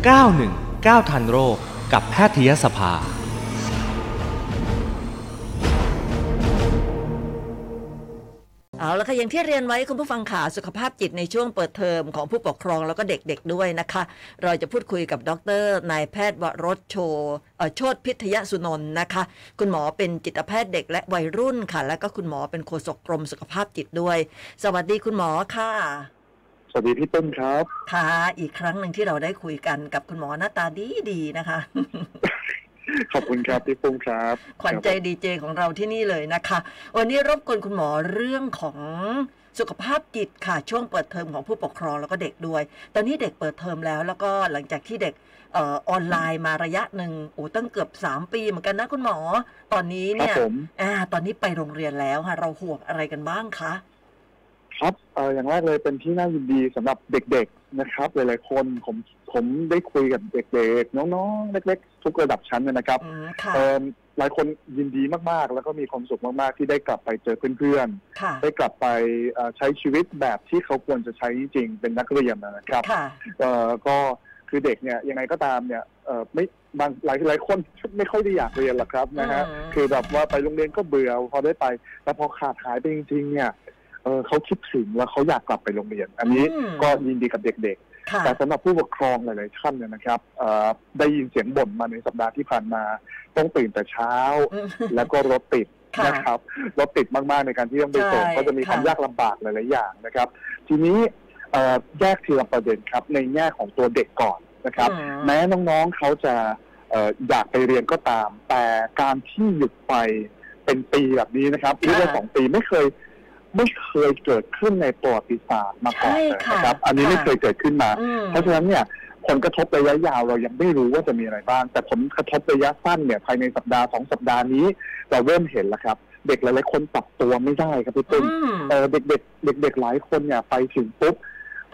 919 ทันโรคกับแพทยสภา เอาละค่ะอย่างที่เรียนไว้คุณผู้ฟังขาสุขภาพจิตในช่วงเปิดเทอมของผู้ปกครองแล้วก็เด็กๆด้วยนะคะ เราจะพูดคุยกับดรนายแพทย์วรสโชโชตพิทยสุนนท์นะคะ คุณหมอเป็นจิตแพทย์เด็กและวัยรุ่นค่ะ แล้วก็คุณหมอเป็นโฆษกกรมสุขภาพจิตด้วย สวัสดีคุณหมอค่ะ สวัสดีพี่ต้นครับ ค่ะ อีกครั้งหนึ่งที่เราได้คุยกันกับคุณหมอหน้าตาดีดีๆนะคะ ขอบคุณครับพี่ปุ้มครับ ขวัญใจดีเจของเราที่นี่เลยนะคะ วันนี้รบกวนคุณหมอเรื่องของสุขภาพจิตค่ะ ช่วงเปิดเทอมของผู้ปกครองแล้วก็เด็กด้วย ตอนนี้เด็กเปิดเทอมแล้ว แล้วก็หลังจากที่เด็กเอ่อออนไลน์มาระยะหนึ่งโอ้ตั้งเกือบสามปีเหมือนกันนะคุณหมอ ตอนนี้ครับเนี่ยผมอ่าตอนนี้ไปโรงเรียนแล้วค่ะ เราห่วงอะไรกันบ้างคะ ครับเอ่ออย่างแรกเลยเป็นที่น่ายินดีสำหรับเด็กๆนะครับ หลายๆคนผมผมได้คุยกับเด็กๆน้องๆเล็ก ๆ ทุกระดับชั้นเลยนะครับอืมค่ะเอ่อหลายคนยินดีมากๆ แล้วก็มีความสุขมากๆ ที่ได้กลับไปเจอเพื่อนค่ะๆได้กลับไปเอ่อใช้ชีวิตแบบที่เขาควรจะใช้จริงๆเป็นนักเรียนนะครับค่ะเอ่อก็คือเด็กเนี่ยยังไงก็ตามเนี่ยเอ่อไม่บางหลายหลายคนไม่ค่อยได้อยากเรียนหรอกครับนะฮะอืมคือแบบว่าไปโรงเรียนก็เบื่อพอได้ไป แต่พอขาดหายไปจริงๆเนี่ย เออเขาคิดถึงแล้วเขาอยากกลับไปโรงเรียน อันนี้อืมก็ยินดีกับเด็กค่ะๆแต่สำหรับผู้ปกครองหลายๆท่านเนี่ยนะครับเอ่อได้ยินเสียงบ่นมาในสัปดาห์ที่ผ่านมา ต้องตื่นแต่เช้าอืมแล้วก็รถติดค่ะนะครับรถติดมากๆในการที่ต้องไปส่งใช่ก็จะมีความค่ะยากลำบากหลายๆอย่างนะครับ ทีนี้เอ่อแยกทีละประเด็นครับ ในแง่ของตัวเด็กก่อนนะครับอืมแม้น้องๆเขาจะเอ่ออยากไปเรียนก็ตาม แต่การที่หยุดไปเป็นปีแบบนี้นะครับหรือว่าสองปีไม่เคย ไม่เคยเกิดขึ้นในประวัติศาสตร์มาก่อนเลยนะครับ อันนี้ไม่เคยเกิดขึ้นมาอืมเพราะฉะนั้นเนี่ยผลกระทบระยะยาวเรายังไม่รู้ว่าจะมีอะไรบ้าง แต่ผลกระทบระยะสั้นเนี่ยภายในสัปดาห์สองสัปดาห์นี้ เราเริ่มเห็นแล้วครับ เด็กหลายๆคนปรับตัวไม่ได้ครับพี่ตุ้มอืมเออเด็กๆเด็กๆหลายคนเนี่ยไปถึงปุ๊บ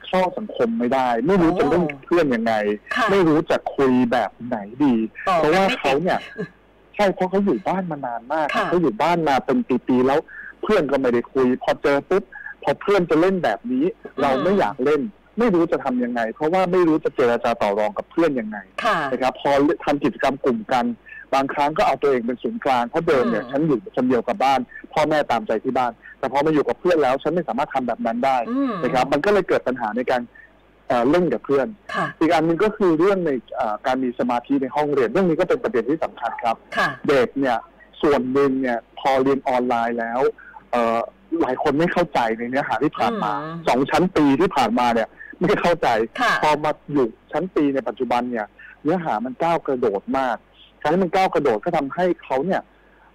เข้าสังคมไม่ได้ ไม่รู้จะเล่นกับเพื่อนยังไงค่ะไม่รู้จะคุยแบบไหนดีต่อเพราะว่าไม่ติดเขาเนี่ยใช่เพราะเขาอยู่บ้านมานานมากค่ะเขาอยู่บ้านมาเป็นปีๆแล้ว เพื่อนก็ไม่ได้คุย พอเจอปุ๊บพอเพื่อนจะเล่นแบบนี้ เราไม่อยากเล่น ไม่รู้จะทำยังไง เพราะว่าไม่รู้จะเจรจาต่อรองกับเพื่อนยังไงค่ะนะครับ พอทำกิจกรรมกลุ่มกัน บางครั้งก็เอาตัวเองเป็นศูนย์กลางเพราะเดิมเนี่ยอืมฉันอยู่คนเดียวกับบ้าน พ่อแม่ตามใจที่บ้าน แต่พอมาอยู่กับเพื่อนแล้ว ฉันไม่สามารถทำแบบนั้นได้อืมนะครับ มันก็เลยเกิดปัญหาในการเอ่อเล่นกับเพื่อนค่ะอีกอันหนึงก็คือเรื่องในเอ่อการมีสมาธิในห้องเรียน เรื่องนี้ก็เป็นประเด็นที่สำคัญครับค่ะเด็กเนี่ยส่วนหนึ่งเนี่ยพอเรียนออนไลน์แล้วเอ่อ หลายคนไม่เข้าใจในเนื้อหาที่ผ่านมาอืมสองชั้นปีที่ผ่านมาเนี่ย ไม่เข้าใจค่ะพอมาอยู่ชั้นปีในปัจจุบันเนี่ย เนื้อหามันก้าวกระโดดมากการที่มันก้าวกระโดดก็ทำให้เขาเนี่ย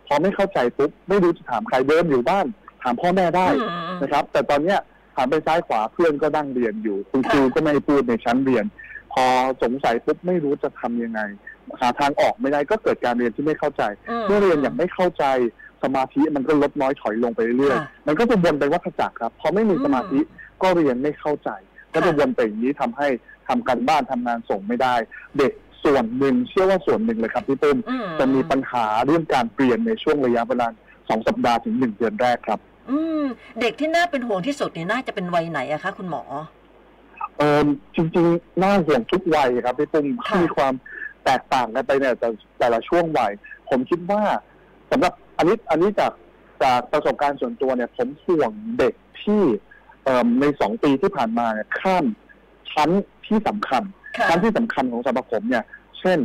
พอไม่เข้าใจปุ๊บไม่รู้จะถามใครเดิมอยู่บ้าน ถามพ่อแม่ได้อืมนะครับ แต่ตอนเนี้ยหันไปซ้ายขวาเพื่อนก็นั่งเรียนอยู่คุณครูก็ไม่ให้พูดในชั้นเรียน พอสงสัยปุ๊บไม่รู้จะทำยังไงหาทางออกไม่ได้ก็เกิดการเรียนที่ไม่เข้าใจ เมื่อเรียนอย่างไม่เข้าใจ สมาธิมันก็ลดน้อยถอยลงไปเรื่อยค่ะๆมันก็จะวนไปวัฏจักรครับพอไม่มีสมาธิก็เรียนไม่เข้าใจ ก็จะวนไปอย่างนี้ทำให้ทำการบ้านทำงานส่งไม่ได้ เด็กส่วนหนึ่งเชื่อว่าส่วนหนึ่งเลยครับพี่ตุ้มอืมจะมีปัญหาเรื่องการเปลี่ยนในช่วงระยะเวลาสองสัปดาห์ถึงหนึ่งเดือนแรกครับ อืมเด็กที่น่าเป็นห่วงที่สุดเนี่ยน่าจะเป็นวัยไหนอะคะคุณหมอเออจริงๆน่าห่วงทุกวัยครับพี่ปุ้มค่ะมีความแตกต่างกันไปเนี่ยแต่แต่ละช่วงวัย ผมคิดว่าสำหรับ อันนี้อันนี้จากจากประสบการณ์ส่วนตัวเนี่ย ผมห่วงเด็กที่เอ่อในสองปีที่ผ่านมาเนี่ยข้ามชั้นที่สำคัญค่ะชั้นที่สำคัญของสำหรับผมเนี่ย เช่น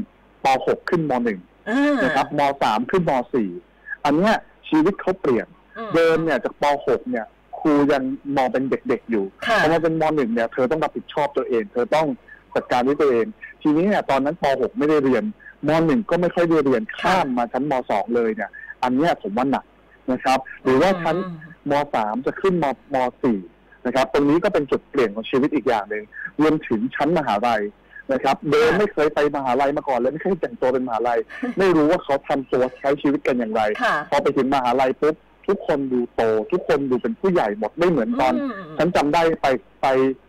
ป .6 ขึ้นม .1 อ่านะครับม .3 ขึ้นม .4 อันเนี้ยชีวิตเขาเปลี่ยนอืมเดิมเนี่ยจากป .6 เนี่ยครูยังมองเป็นเด็กๆอยู่ค่ะพอมาเป็นมหนึ่งเนี่ย เธอต้องรับผิดชอบตัวเอง เธอต้องจัดการด้วยตัวเอง ทีนี้เนี่ยตอนนั้นปหกไม่ได้เรียนมหนึ่งก็ไม่ค่อยได้เรียนข้ามมาชั้นมสองเลยเนี่ย อันเนี้ยผมว่าหนักนะครับ หรือว่าชั้นอืมมสามจะขึ้นมมสี่นะครับ ตรงนี้ก็เป็นจุดเปลี่ยนของชีวิตอีกอย่างหนึ่งรวมถึงชั้นมหาลัยนะครับเดิมไม่เคยไปมหาลัยมาก่อนเลยไม่เคยแต่งตัวเป็นมหาลัย ไม่รู้ว่าเขาทำตัวใช้ชีวิตกันอย่างไรค่ะพอไปถึงมหาลัยปุ๊บทุกคนดูโต ทุกคนดูเป็นผู้ใหญ่หมดไม่เหมือนตอนอืมฉันจำได้ไปไป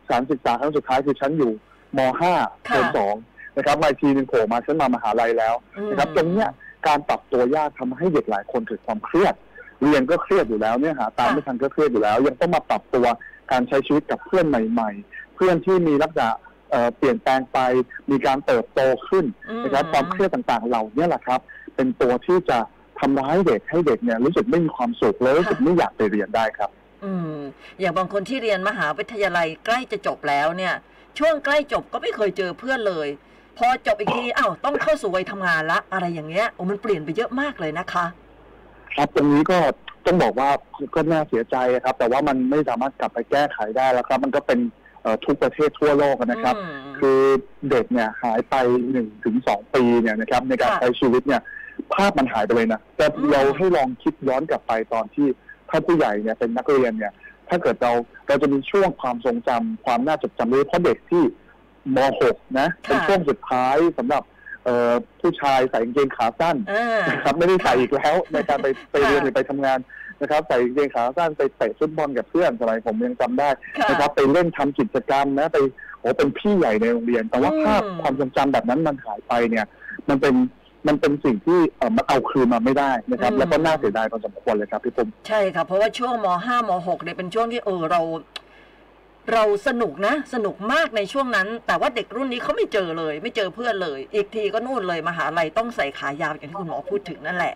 สารศึกษาครั้งสุดท้ายคือฉันอยู่ม .5 ค่ะเทอมสองนะครับมาอีกทีหนึงโผล่มาฉันมามหาลัยแล้วนะครับตรงเนี้ย การปรับตัวยากทำให้เด็กหลายคนเกิดความเครียด เรียนก็เครียดอยู่แล้วเนี่ยหาตามค่ะไม่ทันก็เครียดอยู่แล้ว ยังต้องมาปรับตัวการใช้ชีวิตกับเพื่อนใหม่ ๆ เพื่อนที่มีลักษณะเอ่อเปลี่ยนแปลงไปมีการเติบโตขึ้นอืมนะครับความเครียดต่างๆ เหล่านี้แหละครับ เป็นตัวที่จะทำร้ายเด็กให้เด็กเนี่ยรู้สึกไม่มีความสุขและรู้สึกไม่อยากไปเรียนได้ครับ อืม อย่างบางคนที่เรียนมหาวิทยาลัยใกล้จะจบแล้วเนี่ย ช่วงใกล้จบก็ไม่เคยเจอเพื่อนเลย พอจบอีกทีอ้าวต้องเข้าสู่วัยทำงานละ อะไรอย่างเงี้ยโอ้มันเปลี่ยนไปเยอะมากเลยนะคะ ครับตรงนี้ก็ต้องบอกว่าก็น่าเสียใจครับ แต่ว่ามันไม่สามารถกลับไปแก้ไขได้แล้วครับ มันก็เป็นเอ่อทุกประเทศทั่วโลกนะครับอืมคือเด็กเนี่ยหายไปหนึ่งถึงสองปีเนี่ยนะครับ ในการค่ะใช้ชีวิตเนี่ย ภาพมันหายไปเลยนะแต่อืมเราให้ลองคิดย้อนกลับไปตอนที่ถ้าผู้ใหญ่เนี่ยเป็นนักเรียนเนี่ย ถ้าเกิดเราเราจะมีช่วงความทรงจำความน่าจดจำเลยเพราะเด็กที่ ม .6 นะเป็นช่วงสุดท้ายสำหรับเอ่อผู้ชายใส่กางเกงขาสั้นอ่านะครับไม่ได้ใส่อีกแล้วในการไปไปเรียนค่ะหรือไปทำงานนะครับใส่กางเกงขาสั้นไปเตะฟุตบอลกับเพื่อนสมัยผมยังจำได้ค่ะนะครับไปเล่นทำกิจกรรมนะไปโอ้เป็นพี่ใหญ่ในโรงเรียน แต่ว่าอืมภาพความทรงจำแบบนั้นมันหายไปเนี่ย มันเป็นมันเป็นสิ่งที่เออมันเอาคืนมาไม่ได้นะครับ แล้วก็น่าเสียดายพอสมควรเลยครับพี่ปุ้มใช่ค่ะเพราะว่าช่วงมห้ามหกเนี่ยเป็นช่วงที่เออเรา เราสนุกนะ สนุกมากในช่วงนั้น แต่ว่าเด็กรุ่นนี้เขาไม่เจอเลย ไม่เจอเพื่อนเลย อีกทีก็นู่นเลยมหาลัยต้องใส่ขายาวอย่างที่คุณหมอพูดถึงนั่นแหละ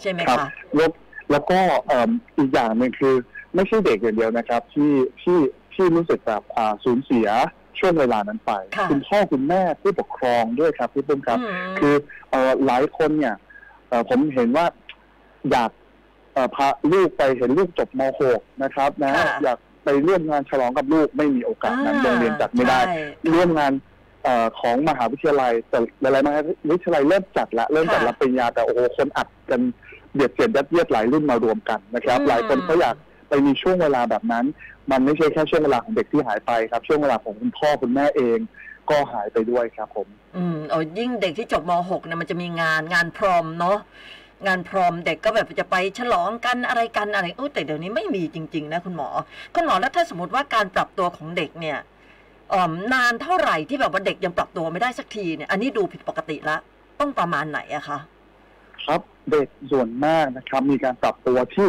ใช่ไหมครับคะแล้วแล้วก็เอิ่มอีกอย่างหนึ่งคือ ไม่ใช่เด็กอย่างเดียวนะครับ ที่ที่ที่รู้สึกแบบอ่าสูญเสียช่วงเวลานั้นไปค่ะณพ่อคุณแม่ผู้ปกครองด้วยครับพี่ปุ้มครับอืมคือเอ่อหลายคนเนี่ยเอ่อผมเห็นว่าอยากเอ่อพาลูกไปเห็นลูกจบม .6 นะครับนะค่ะอยาก ไปร่วมงานฉลองกับลูกไม่มีโอกาสนั้นโรงเรียนจัดไม่ได้ ใช่ร่วมงานเอ่อของมหาวิทยาลัย แต่หลายๆมหาวิทยาลัยเริ่มจัดละเริ่มจัดค่ะรับปริญญาแต่โอ้โหคนอัดกันเบียดเสียดยัดเยียดหลายรุ่นมารวมกันนะครับ อืม หลายคนเขาอยากไปมีช่วงเวลาแบบนั้น มันไม่ใช่แค่ช่วงเวลาของเด็กที่หายไปครับ ช่วงเวลาของคุณพ่อคุณแม่เอง ก็หายไปด้วยครับผม อืมเอายิ่งเด็กที่จบม .6 เนี่ยมันจะมีงานงานพรอมเนาะ งานพรอมเด็กก็แบบจะไปฉลองกันอะไรกันอะไรเออแต่เดี๋ยวนี้ไม่มีจริง ๆ นะคุณหมอ คุณหมอแล้วถ้าสมมติว่าการปรับตัวของเด็กเนี่ยเอ่อนานเท่าไหร่ที่แบบว่าเด็กยังปรับตัวไม่ได้สักทีเนี่ย อันนี้ดูผิดปกติละต้องประมาณไหนอะคะครับเด็กส่วนมากนะครับ มีการปรับตัวที่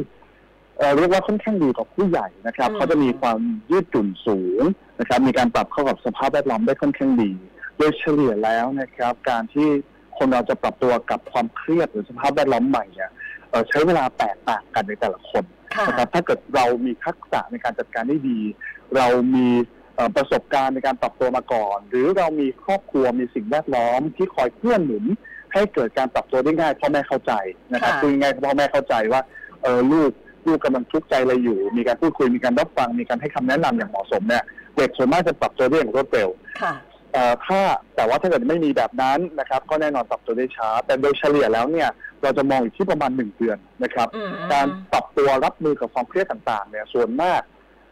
เอ่อเรียกว่าค่อนข้างดีกว่าผู้ใหญ่นะครับอืมเขาจะมีความยืดหยุ่นสูงนะครับ มีการปรับเข้ากับสภาพแวดล้อมได้ค่อนข้างดี โดยเฉลี่ยแล้วนะครับ การที่ คนเราจะปรับตัวกับความเครียดหรือสภาพแวดล้อมใหม่เนี่ยเอ่อใช้เวลาแตกต่างกันในแต่ละคนค่ะนะครับถ้าเกิดเรามีทักษะในการจัดการได้ดี เรามีเอ่อประสบการณ์ในการปรับตัวมาก่อน หรือเรามีครอบครัวมีสิ่งแวดล้อมที่คอยเกื้อหนุนให้เกิดการปรับตัวได้ง่ายพ่อแม่เข้าใจนะครับค่ะคุยง่ายๆพ่อแม่เข้าใจว่าเออลูกลูกกำลังทุกข์ใจอะไรอยู่ มีการพูดคุยมีการรับฟังมีการให้คำแนะนำอย่างเหมาะสมเนี่ยเด็กส่วนมากจะปรับตัวได้อย่างรวดเร็วค่ะเอ่อ ถ้าแต่ว่าถ้าเกิดไม่มีแบบนั้นนะครับ ก็แน่นอนปรับตัวได้ช้า แต่โดยเฉลี่ยแล้วเนี่ย เราจะมองอยู่ที่ประมาณหนึ่งเดือนนะครับอืมการปรับตัวรับมือกับความเครียดต่างๆ เนี่ยส่วนมาก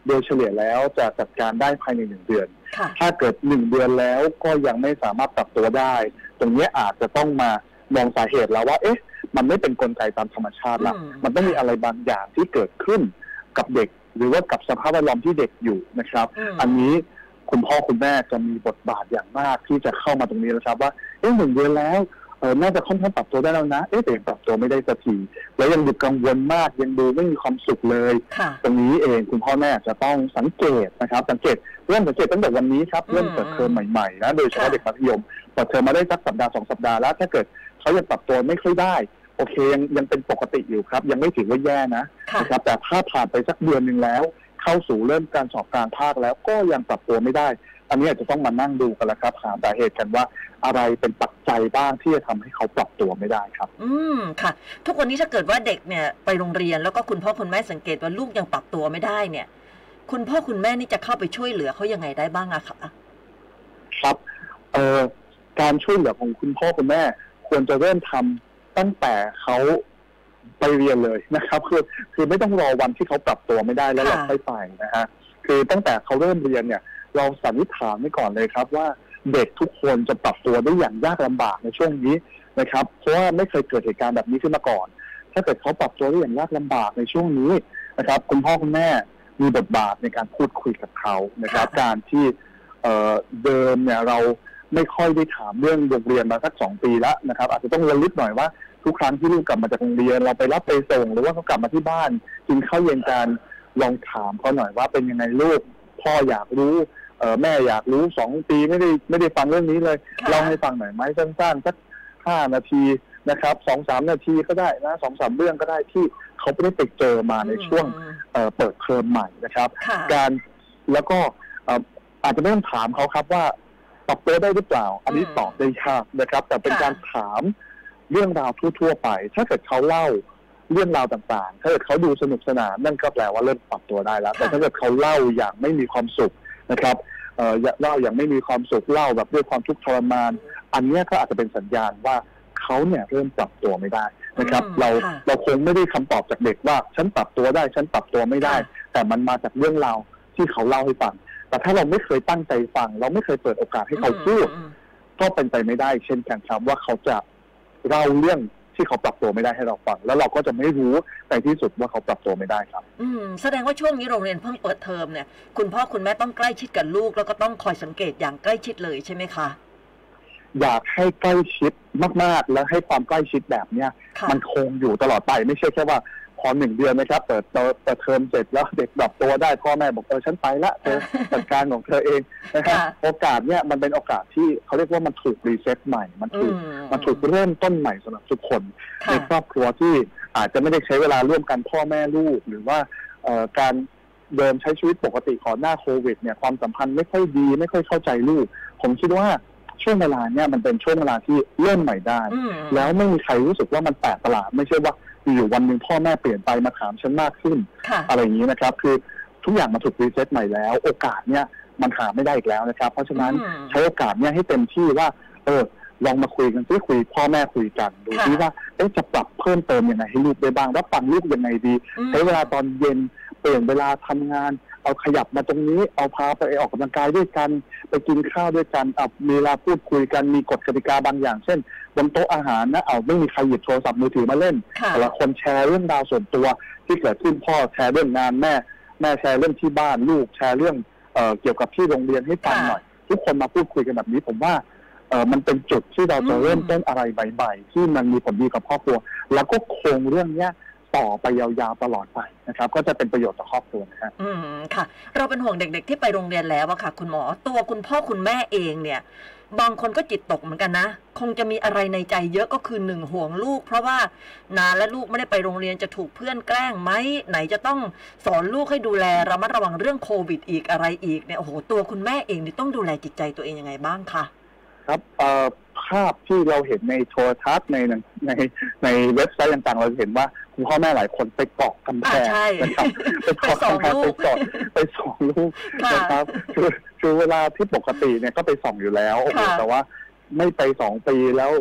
โดยเฉลี่ยแล้วจะจัดการได้ภายในหนึ่งเดือนค่ะถ้าเกิดหนึ่งเดือนแล้วก็ยังไม่สามารถปรับตัวได้ ตรงเนี้ยอาจจะต้องมามองสาเหตุแล้วว่า เอ๊ะ มันไม่เป็นกลไกตามธรรมชาติละอืมมันต้องมีอะไรบางอย่างที่เกิดขึ้นกับเด็ก หรือว่ากับสภาพแวดล้อมที่เด็กอยู่นะครับมอันนี้ คุณพ่อคุณแม่จะมีบทบาทอย่างมากที่จะเข้ามาตรงนี้แล้วครับว่าเอ๊ะหนึ่งเดือนแล้วเออน่าจะค่อนข้างปรับตัวได้แล้วนะ เอ๊ะแต่ยังปรับตัวไม่ได้สักทีแล้วยังดูกังวลมากยังดูไม่มีความสุขเลยค่ะตรงนี้เองคุณพ่อแม่จะต้องสังเกตนะครับ สังเกตเริ่มสังเกตตั้งแต่วันนี้ครับอืมเริ่มเปิดเทอมใหม่ๆนะโดยเฉพาะค่ะเด็กมัธยมเปิดเทอมมาได้สักสัปดาห์สองสัปดาห์แล้ว ถ้าเกิดเขายังปรับตัวไม่ค่อยได้โอเคยังยังเป็นปกติอยู่ครับ ยังไม่ถือว่าแย่นะค่ะนะครับแต่ถ้าผ่านไปสักเดือนหนึ่งแล้ว เข้าสู่เริ่มการสอบกลางภาคแล้วก็ยังปรับตัวไม่ได้ อันนี้อาจจะต้องมานั่งดูกันแล้วครับหาสาเหตุกันว่าอะไรเป็นปัจจัยบ้างที่จะทำให้เขาปรับตัวไม่ได้ครับ อืมค่ะ ทุกวันนี้ถ้าเกิดว่าเด็กเนี่ยไปโรงเรียนแล้วก็คุณพ่อคุณแม่สังเกตว่าลูกยังปรับตัวไม่ได้เนี่ย คุณพ่อคุณแม่นี่จะเข้าไปช่วยเหลือเขายังไงได้บ้างอะคะครับเอ่อการช่วยเหลือของคุณพ่อคุณแม่ ควรจะเริ่มทำตั้งแต่เขา ไปเรียนเลยนะครับ คือคือไม่ต้องรอวันที่เขาปรับตัวไม่ได้แล้วเราค่อยไปนะฮะคือตั้งแต่เขาเริ่มเรียนเนี่ย เราสันนิษฐานไว้ก่อนเลยครับว่าเด็กทุกคนจะปรับตัวได้อย่างยากลำบากในช่วงนี้นะครับ เพราะว่าไม่เคยเกิดเหตุการณ์แบบนี้ขึ้นมาก่อน ถ้าเกิดเขาปรับตัวได้อย่างยากลำบากในช่วงนี้นะครับ คุณพ่อคุณแม่มีบทบาทในการพูดคุยกับเขานะครับ การที่เอ่อเดิมเนี่ยเราไม่ค่อยได้ถามเรื่องโรงเรียนมาสักสองปีแล้วนะครับ อาจจะต้องระลึกหน่อยว่า ทุกครั้งที่ลูกกลับมาจากโรงเรียน เราไปรับไปส่ง หรือว่าเขากลับมาที่บ้านกินข้าวเย็นกันลองถามเขาหน่อยว่าเป็นยังไงลูก พ่ออยากรู้เออแม่อยากรู้สองปีไม่ได้ไม่ได้ฟังเรื่องนี้เลยค่ะเล่าให้ฟังหน่อยไหมสั้นๆสักห้านาทีนะครับสองสามนาทีก็ได้นะสองสามเรื่องก็ได้ที่เขาไม่ได้ไปเจอมาในช่วงอืมเอ่อเปิดเทอมใหม่นะครับค่ะการแล้วก็เอ่ออาจจะไม่ต้องถามเขาครับว่าปรับตัวได้หรือเปล่า อันนี้อืมตอบได้ยากนะครับ แต่เป็นค่ะการถาม เรื่องราวทั่ว ๆ ไป ถ้าเกิดเขาเล่าเรื่องราวต่างๆ ถ้าเกิดเขาดูสนุกสนานนั่นก็แปลว่าเริ่มปรับตัวได้แล้ว แต่ถ้าเกิดเขาเล่าอย่างไม่มีความสุขนะครับเอ่อเล่าอย่างไม่มีความสุขเล่าแบบด้วยความทุกข์ทรมาน อันเนี้ยก็อาจจะเป็นสัญญาณว่าเขาเนี่ยเริ่มปรับตัวไม่ได้นะครับอืมเราค่ะเราคงไม่ได้คำตอบจากเด็กว่า ฉันปรับตัวได้ ฉันปรับตัวไม่ได้ แต่มันมาจากเรื่องราวที่เขาเล่าให้ฟัง แต่ถ้าเราไม่เคยตั้งใจฟัง เราไม่เคยเปิดโอกาสให้เขาพูดอืมก็เป็นไปไม่ได้ เช่นกันครับว่าเขาจะ เล่าเรื่องที่เขาปรับตัวไม่ได้ให้เราฟัง แล้วเราก็จะไม่รู้ในที่สุดว่าเขาปรับตัวไม่ได้ครับ อืมแสดงว่าช่วงนี้โรงเรียนเพิ่งเปิดเทอมเนี่ย คุณพ่อคุณแม่ต้องใกล้ชิดกับลูก แล้วก็ต้องคอยสังเกตอย่างใกล้ชิดเลยใช่ไหมคะ อยากให้ใกล้ชิดมาก ๆ และให้ความใกล้ชิดแบบเนี้ย ค่ะ มันคงอยู่ตลอดไปไม่ใช่แค่ว่า พอหนึ่งเดือนนะครับเปิดเปิดเปิดเทอมเสร็จแล้วเด็กปรับตัวได้พ่อแม่บอกเออฉันไปละเธอจัดการของเธอเองนะครับค่ะโอกาสเนี้ยมันเป็นโอกาสที่เขาเรียกว่ามันถูก reset ใหม่ มันอืถูกมมันถูกเริ่มต้นใหม่สำหรับทุกคนในค่ะครอบครัวที่อาจจะไม่ได้ใช้เวลาร่วมกันพ่อแม่ลูก หรือว่าเอ่อการเดิมใช้ชีวิตปกติก่อนหน้าโควิดเนี่ยความสัมพันธ์ไม่ค่อยดีไม่ค่อยเข้าใจลูก ผมคิดว่าช่วงเวลาเนี่ยมันเป็นช่วงเวลาที่เริ่มใหม่ได้อืมแล้วไม่มีใครรู้สึกว่ามันแปลกประหลาดไม่ใช่ว่า อยู่วันหนึ่งพ่อแม่เปลี่ยนไปมาถามฉันมากขึ้นค่ะอะไรอย่างนี้นะครับ คือทุกอย่างมันถูกรีเซ็ตใหม่แล้ว โอกาสเนี่ยมันหาไม่ได้อีกแล้วนะครับ เพราะฉะนั้นอืมใช้โอกาสเนี่ยให้เต็มที่ว่า เออลองมาคุยกันซิคุยพ่อแม่คุยกันดูค่ะซิว่าเอ๊ะจะปรับเพิ่มเติมยังไงให้ลูกได้บ้างรับฟังลูกยังไงดีอืมใช้เวลาตอนเย็นเปลี่ยนเวลาทำงาน เอาขยับมาตรงนี้เอาพาไปออกกำลังกายด้วยกัน ไปกินข้าวด้วยกันเอามีเวลาพูดคุยกันมีกฎกติกาบางอย่าง เช่น บนโต๊ะอาหารนะเอาไม่มีใครหยิบโทรศัพท์มือถือมาเล่นค่ะแต่ละคนแชร์เรื่องราวส่วนตัวที่เกิดขึ้นพ่อแชร์เรื่องงานแม่ แม่แชร์เรื่องที่บ้านลูกแชร์เรื่องเอ่อเกี่ยวกับที่โรงเรียนให้ฟังค่ะหน่อย ทุกคนมาพูดคุยกันแบบนี้ผมว่าเออมันเป็นจุดที่เราจะอืมเริ่มต้นอะไรใหม่ๆที่มันมีผลดีกับครอบครัว แล้วก็คงเรื่องเนี้ยต่อไปยาวๆตลอดไปนะครับ ก็จะเป็นประโยชน์ต่อครอบครัวนะฮะอืมค่ะ เราเป็นห่วงเด็กๆที่ไปโรงเรียนแล้วอะค่ะ คุณหมอตัวคุณพ่อคุณแม่เองเนี่ย บางคนก็จิตตกเหมือนกันนะ คงจะมีอะไรในใจเยอะก็คือหนึ่งห่วงลูก เพราะว่านานและลูกไม่ได้ไปโรงเรียนจะถูกเพื่อนแกล้งไหมไหนจะต้องสอนลูกให้ดูแลระมัดระวังเรื่องโควิดอีกอะไรอีกเนี่ยโอ้โหตัวคุณแม่เองนี่ต้องดูแลจิตใจตัวเองยังไงบ้างคะครับเอ่อภาพที่เราเห็นในโทรทัศน์ในในในเว็บไซต์ต่างๆ เราเห็นว่า คุณพ่อแม่หลายคนไปเกาะกำแพอ่างใช่นะครับไปเกาะกำแพงไปไปส่องลูกเกาะไปส่องลูกค่ะนะครับคือคือเวลาที่ปกติเนี่ยก็ไปส่องอยู่แล้วโอ้โหค่ะแต่ว่าไม่ไปสองปีแล้ว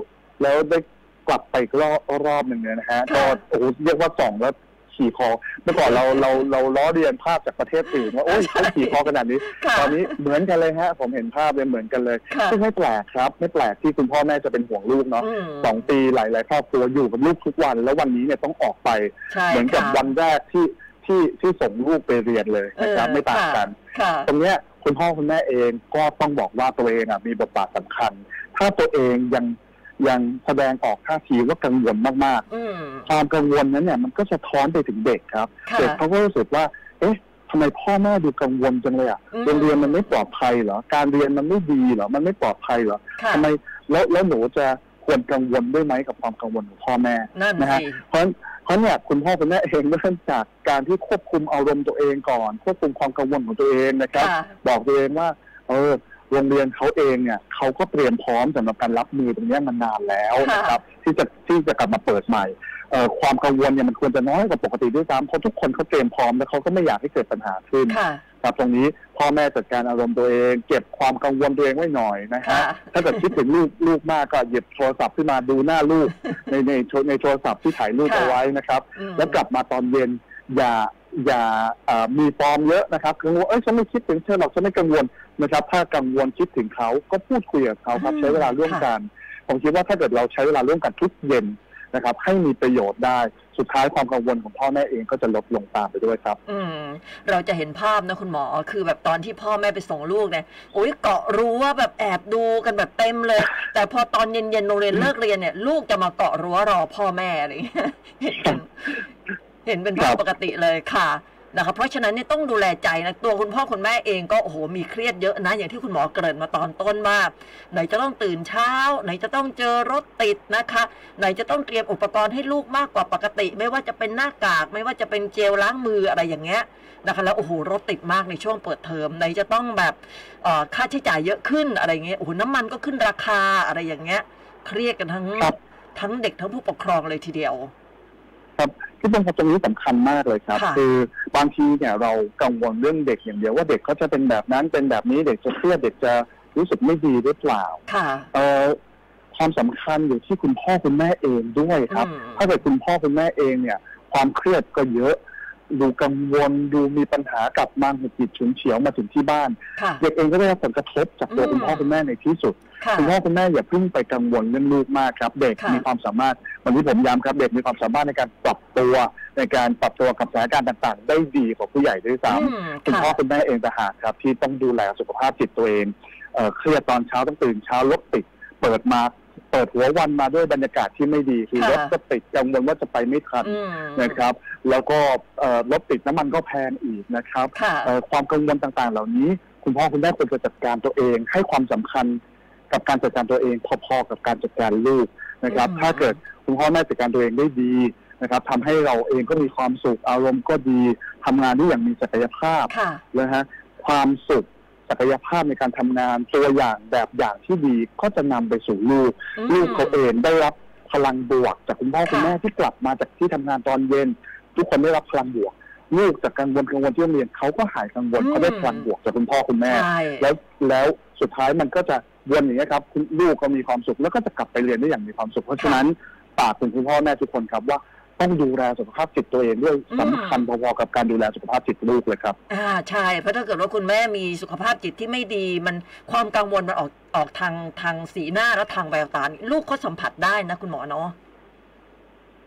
แล้วได้กลับไปอีกรอบรอบหนึ่งเนี่ยนะฮะก็โอ้โหเรียกว่าส่องแล้ว ขี่คอ เมื่อก่อนเราเราเราล้อเรียนภาพจากประเทศอื่นว่าโอ้ยเขาขี่คอขนาดนี้ค่ะตอนนี้เหมือนกันเลยฮะ ผมเห็นภาพเลยเหมือนกันเลยค่ะซึ่งไม่แปลกครับ ไม่แปลกที่คุณพ่อแม่จะเป็นห่วงลูกเนาะอืมสองปีหลายๆครอบครัวอยู่กับลูกทุกวัน แล้ววันนี้เนี่ยต้องออกไปใช่เหมือนกับค่ะวันแรกที่ที่ที่ส่งลูกไปเรียนเลยนะครับเออไม่ต่างกันค่ะตรงเนี้ยคุณพ่อคุณแม่เองก็ต้องบอกว่าตัวเองอะมีบทบาทสำคัญ ถ้าตัวเองยัง ยังแสดงออกท่าทีว่ากังวลมากอืมๆความกังวลนั้นเนี่ยมันก็สะท้อนไปถึงเด็กครับค่ะเด็กเขาก็รู้สึกว่า เอ๊ะทำไมพ่อแม่ดูกังวลจังเลยอะอืมโรงเรียนมันไม่ปลอดภัยเหรอ การเรียนมันไม่ดีเหรอ มันไม่ปลอดภัยเหรอค่ะทำไมแล้วแล้วหนูจะควรกังวลด้วยไหมกับความกังวลของพ่อแม่นั่นนะฮะสิเพราะเพราะเนี่ยคุณพ่อคุณแม่เองเริ่มจากการที่ควบคุมอารมณ์ตัวเองก่อน ควบคุมความกังวลของตัวเองนะครับค่ะบอกตัวเองว่า เออ โรงเรียนเขาเองเนี่ยเขาก็เตรียมพร้อมสำหรับการรับมือตรงเนี้ยมานานแล้วนะครับที่จะที่จะกลับมาเปิดใหม่เอ่อความกังวลเนี่ยมันควรจะน้อยกว่าปกติด้วยซ้ำเพราะทุกคนเขาเตรียมพร้อมแล้วเขาก็ไม่อยากให้เกิดปัญหาขึ้นค่ะครับตรงนี้พ่อแม่จัดการอารมณ์ตัวเอง เก็บความกังวลตัวเองไว้หน่อยนะฮะค่ะถ้าเกิดคิดถึงลูกลูกมากก็หยิบโทรศัพท์ขึ้นมาดูหน้าลูกในในโทรในโทรศัพท์ที่ถ่ายรูปค่ะเอาไว้นะครับอืมแล้วกลับมาตอนเย็นอย่าอย่าเอ่อมีฟอร์มเยอะนะครับคือว่าเอ้ยฉันไม่คิดถึงเธอหรอกฉันไม่กังวล นะครับ ถ้ากังวลคิดถึงเขาก็พูดคุยกับเขาครับอืมใช้เวลาร่วมกัน ผมคิดว่าถ้าเกิดเราใช้เวลาร่วมกันทุกเย็นนะครับ ให้มีประโยชน์ได้สุดท้ายความกังวลของพ่อแม่เองก็จะลดลงตามไปด้วยครับ อืมเราจะเห็นภาพนะคุณหมอคือแบบตอนที่พ่อแม่ไปส่งลูกเนี่ยโอ้ยเกาะรั้วแบบแอบดูกันแบบเต็มเลย แต่พอตอนเย็นๆโรงเรียนเลิกเรียนเนี่ย ลูกจะมาเกาะรั้วรอพ่อแม่อะไรอย่างเงี้ยเห็นกันเห็นเป็นภาพครับปกติเลยค่ะ นะคะเพราะฉะนั้นเนี่ยต้องดูแลใจนะตัวคุณพ่อคุณแม่เองก็โอ้โหมีเครียดเยอะนะอย่างที่คุณหมอเกริ่นมาตอนต้นว่า ไหนจะต้องตื่นเช้า ไหนจะต้องเจอรถติดนะคะ ไหนจะต้องเตรียมอุปกรณ์ให้ลูกมากกว่าปกติ ไม่ว่าจะเป็นหน้ากาก ไม่ว่าจะเป็นเจลล้างมืออะไรอย่างเงี้ยนะคะแล้วโอ้โหรถติดมากในช่วงเปิดเทอมไหนจะต้องแบบเอ่อค่าใช้จ่ายเยอะขึ้นอะไรเงี้ยโอ้โหน้ำมันก็ขึ้นราคาอะไรอย่างเงี้ย เครียดกันทั้งครับทั้งเด็กทั้งผู้ปกครองเลยทีเดียว ครับ ที่เป็นครับตรงนี้สำคัญมากเลยครับค่ะคือบางทีเนี่ยเรากังวลเรื่องเด็กอย่างเดียวว่าเด็กเขาจะเป็นแบบนั้นเป็นแบบนี้เด็กจะเครียดเด็กจะรู้สึกไม่ดีหรือเปล่าค่ะเอ่อความสำคัญอยู่ที่คุณพ่อคุณแม่เองด้วยครับอืมถ้าเกิดคุณพ่อคุณแม่เองเนี่ย ความเครียดก็เยอะดูกังวลดูมีปัญหากลับมาหงุดหงิดฉุนเฉียวมาถึงที่บ้านค่ะเด็กเองก็ได้รับผลกระทบจากตัวอืมคุณพ่อคุณแม่ในที่สุดค่ะคุณพ่อคุณแม่อย่าเพิ่งไปกังวลเรื่องลูกมากครับ เด็กค่ะมีความสามารถ วันที่ผมย้ำครับเด็กมีความสามารถในการปรับตัวในการปรับตัวกับสถานการณ์ต่างๆ ได้ดีกว่าผู้ใหญ่ด้วยซ้อืมำคุณค่ะพ่อคุณแม่เองต่างหากครับ ที่ต้องดูแลสุขภาพจิตตัวเองเอ่อเครียดตอนเช้าต้องตื่นเช้ารถติดเปิดมาเปิดหัววันมาด้วยบรรยากาศที่ไม่ดีคือค่ะรถก็ติดกังวลว่าจะไปไม่ทันอืมนะครับ แล้วก็เอ่อรถติดน้ำมันก็แพงอีกนะครับค่ะเอ่อความกังวลต่างๆ เหล่านี้ คุณพ่อคุณแม่ควรจะจัดการตัวเอง ให้ความสำคัญกับการจัดการตัวเอง พอๆกับการจัดการลูก นะครับอืมถ้าเกิดคุณพ่อแม่จัดการตัวเองได้ดีนะครับทำให้เราเองก็มีความสุขอารมณ์ก็ดีทำงานได้อย่างมีศักยภาพค่ะนะฮะความสุขศักยภาพในการทำงานตัวอย่างแบบอย่างที่ดีก็จะนำไปสู่ลูกอืมลูกเขาเองได้รับพลังบวกจากคุณพ่อค่ะคุณแม่ที่กลับมาจากที่ทำงานตอนเย็น ทุกคนได้รับพลังบวก ลูกจากกังวลกังวลที่โรงเรียนเขาก็หายกังวลอืมเขาได้พลังบวกจากคุณพ่อคุณแม่ ใช่ แล้วแล้วสุดท้ายมันก็จะวนอย่างนี้ยครับคุณลูกก็มีความสุขแล้วก็จะกลับไปเรียนได้อย่างมีความสุข เพราะฉะนั้นฝากถึงคุณพ่อแม่ทุกคนครับว่าต้องดูแลสุขภาพจิตตัวเองด้วยอืม สำคัญพอๆกับการดูแลสุขภาพจิตลูกเลยครับ อ่าใช่เพราะถ้าเกิดว่าคุณแม่มีสุขภาพจิตที่ไม่ดี มันความกังวลมันออกออกทางทางสีหน้าและทางแววตานี่ลูกเขาสัมผัสได้นะคุณหมอเนาะ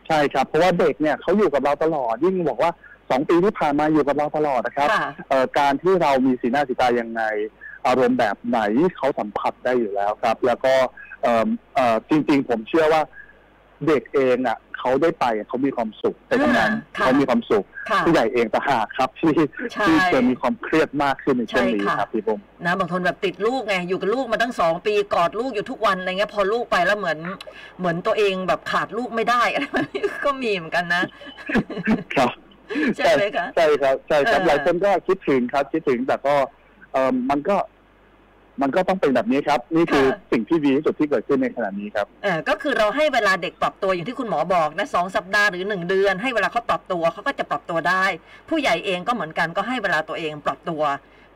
ใช่ครับ เพราะว่าเด็กเนี่ยเขาอยู่กับเราตลอดยิ่งบอกว่า สองปีที่ผ่านมาอยู่กับเราตลอดนะครับค่ะเอ่อการที่เรามีสีหน้าสีตายังไง อารมณ์แบบไหนเขาสัมผัสได้อยู่แล้วครับ แล้วก็เอ่อเอ่อจริงๆ ผมเชื่อว่าเด็กเองอะเขาได้ไปเขามีความสุขไปทำงานค่ะเขามีความสุขค่ะผู้ใหญ่เองต่างหากครับ ที่ใช่ที่จะมีความเครียดมากขึ้นในช่วงนี้ใช่ค่ะครับพี่ผมนะบางคนแบบติดลูกไงอยู่กับลูกมาตั้งสองปีกอดลูกอยู่ทุกวันอะไรเงี้ยพอลูกไปแล้วเหมือน เหมือนตัวเองแบบขาดลูกไม่ได้อะไรแบบนี้ก็มีเหมือนกันนะครับ ใช่ไหมคะใช่ครับใช่ครับเออหลายคนก็คิดถึงครับคิดถึงแต่ก็เออมันก็มันก็ต้องเป็นแบบนี้ครับ นี่คือสิ่งที่ดีที่สุดที่เกิดขึ้นในขณะนี้ครับเออก็คือเราให้เวลาเด็กปรับตัวอย่างที่คุณหมอบอกนะสองสัปดาห์หรือหนึ่งเดือน ให้เวลาเขาปรับตัวเขาก็จะปรับตัวได้ ผู้ใหญ่เองก็เหมือนกันก็ให้เวลาตัวเองปรับตัว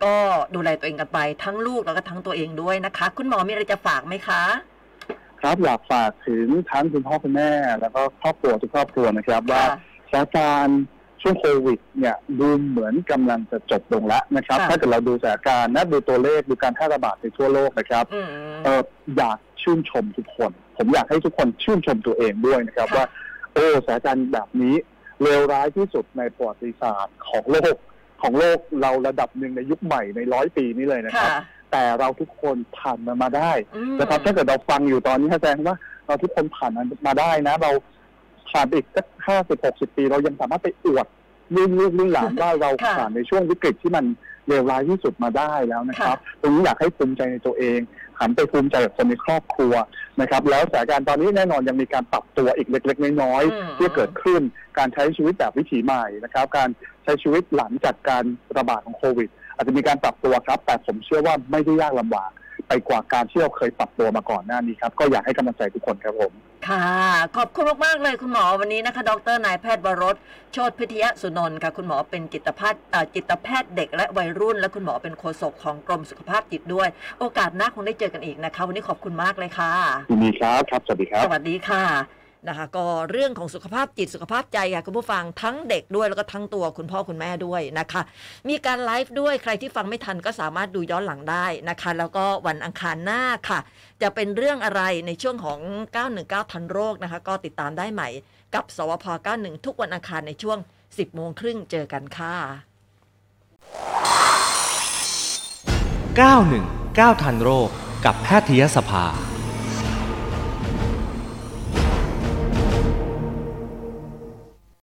ก็ดูแลตัวเองกันไป ทั้งลูกแล้วก็ทั้งตัวเองด้วยนะคะ คุณหมอมีอะไรจะฝากไหมคะ ครับอยากฝากถึงทั้งคุณพ่อคุณแม่แล้วก็ครอบครัวทุกครอบครัวนะครับว่าค่ะสถานการณ์ ช่วงโควิดเนี่ยดูเหมือนกำลังจะจบลงแล้วนะครับค่ะถ้าเกิดเราดูสถานการณ์นะดูตัวเลขดูการแพร่ระบาดในทั่วโลกนะครับอืมเอออยากชื่นชมทุกคน ผมอยากให้ทุกคนชื่นชมตัวเองด้วยนะครับค่ะว่าโอ้สถานการณ์แบบนี้เลวร้ายที่สุดในประวัติศาสตร์ของโลกของโลกเราระดับหนึ่งในยุคใหม่ในร้อยปีนี้เลยนะครับค่ะแต่เราทุกคนผ่านมันมาได้อืมนะครับถ้าเกิดเราฟังอยู่ตอนนี้แสดงว่าเราทุกคนผ่านมันมาได้นะเรา ผ่านไปอีกสักห้าสิบหกสิบปี เรายังสามารถไปอวดรุ่นลูกรุ่นหลานว่าเราค่ะผ่านในช่วงวิกฤตที่มันเลวร้ายที่สุดมาได้แล้วนะครับ ตรงนี้อยากให้ภูมิใจในตัวเองหันไปภูมิใจกับคนในครอบครัวนะครับ แล้วสถานการณ์ตอนนี้แน่นอนยังมีการปรับตัวอีกเล็กๆน้อยอืมๆที่เกิดขึ้นการใช้ชีวิตแบบวิถีใหม่นะครับ การใช้ชีวิตหลังจากการระบาดของโควิด อาจจะมีการปรับตัวครับ แต่ผมเชื่อว่าไม่ได้ยากลำบากไปกว่าการที่เราเคยปรับตัวมาก่อนหน้านี้ครับ ก็อยากให้กำลังใจทุกคนครับผม ค่ะ ขอบคุณมาก ๆ เลยคุณหมอวันนี้นะคะ ดรนายแพทย์วรสโชติพิทยสุนนท์ค่ะ คุณหมอเป็นจิตแพทย์เอ่อจิตแพทย์เด็กและวัยรุ่น และคุณหมอเป็นโฆษกของกรมสุขภาพจิตด้วย โอกาสหน้าคงได้เจอกันอีกนะคะ วันนี้ขอบคุณมากเลยค่ะยินดีครับ ครับ สวัสดีครับ สวัสดีค่ะ นะคะก็เรื่องของสุขภาพจิตสุขภาพใจค่ะคุณผู้ฟังทั้งเด็กด้วยแล้วก็ทั้งตัวคุณพ่อคุณแม่ด้วยนะคะ มีการไลฟ์ด้วยใครที่ฟังไม่ทันก็สามารถดูย้อนหลังได้นะคะ แล้วก็วันอังคารหน้าค่ะ จะเป็นเรื่องอะไรในช่วงของ 919 ทันโรคนะคะ ก็ติดตามได้ใหม่กับสวพ 91 ทุกวันอังคารในช่วง 10 โมงครึ่งเจอกันค่ะ 919 ทันโรคกับแพทยสภา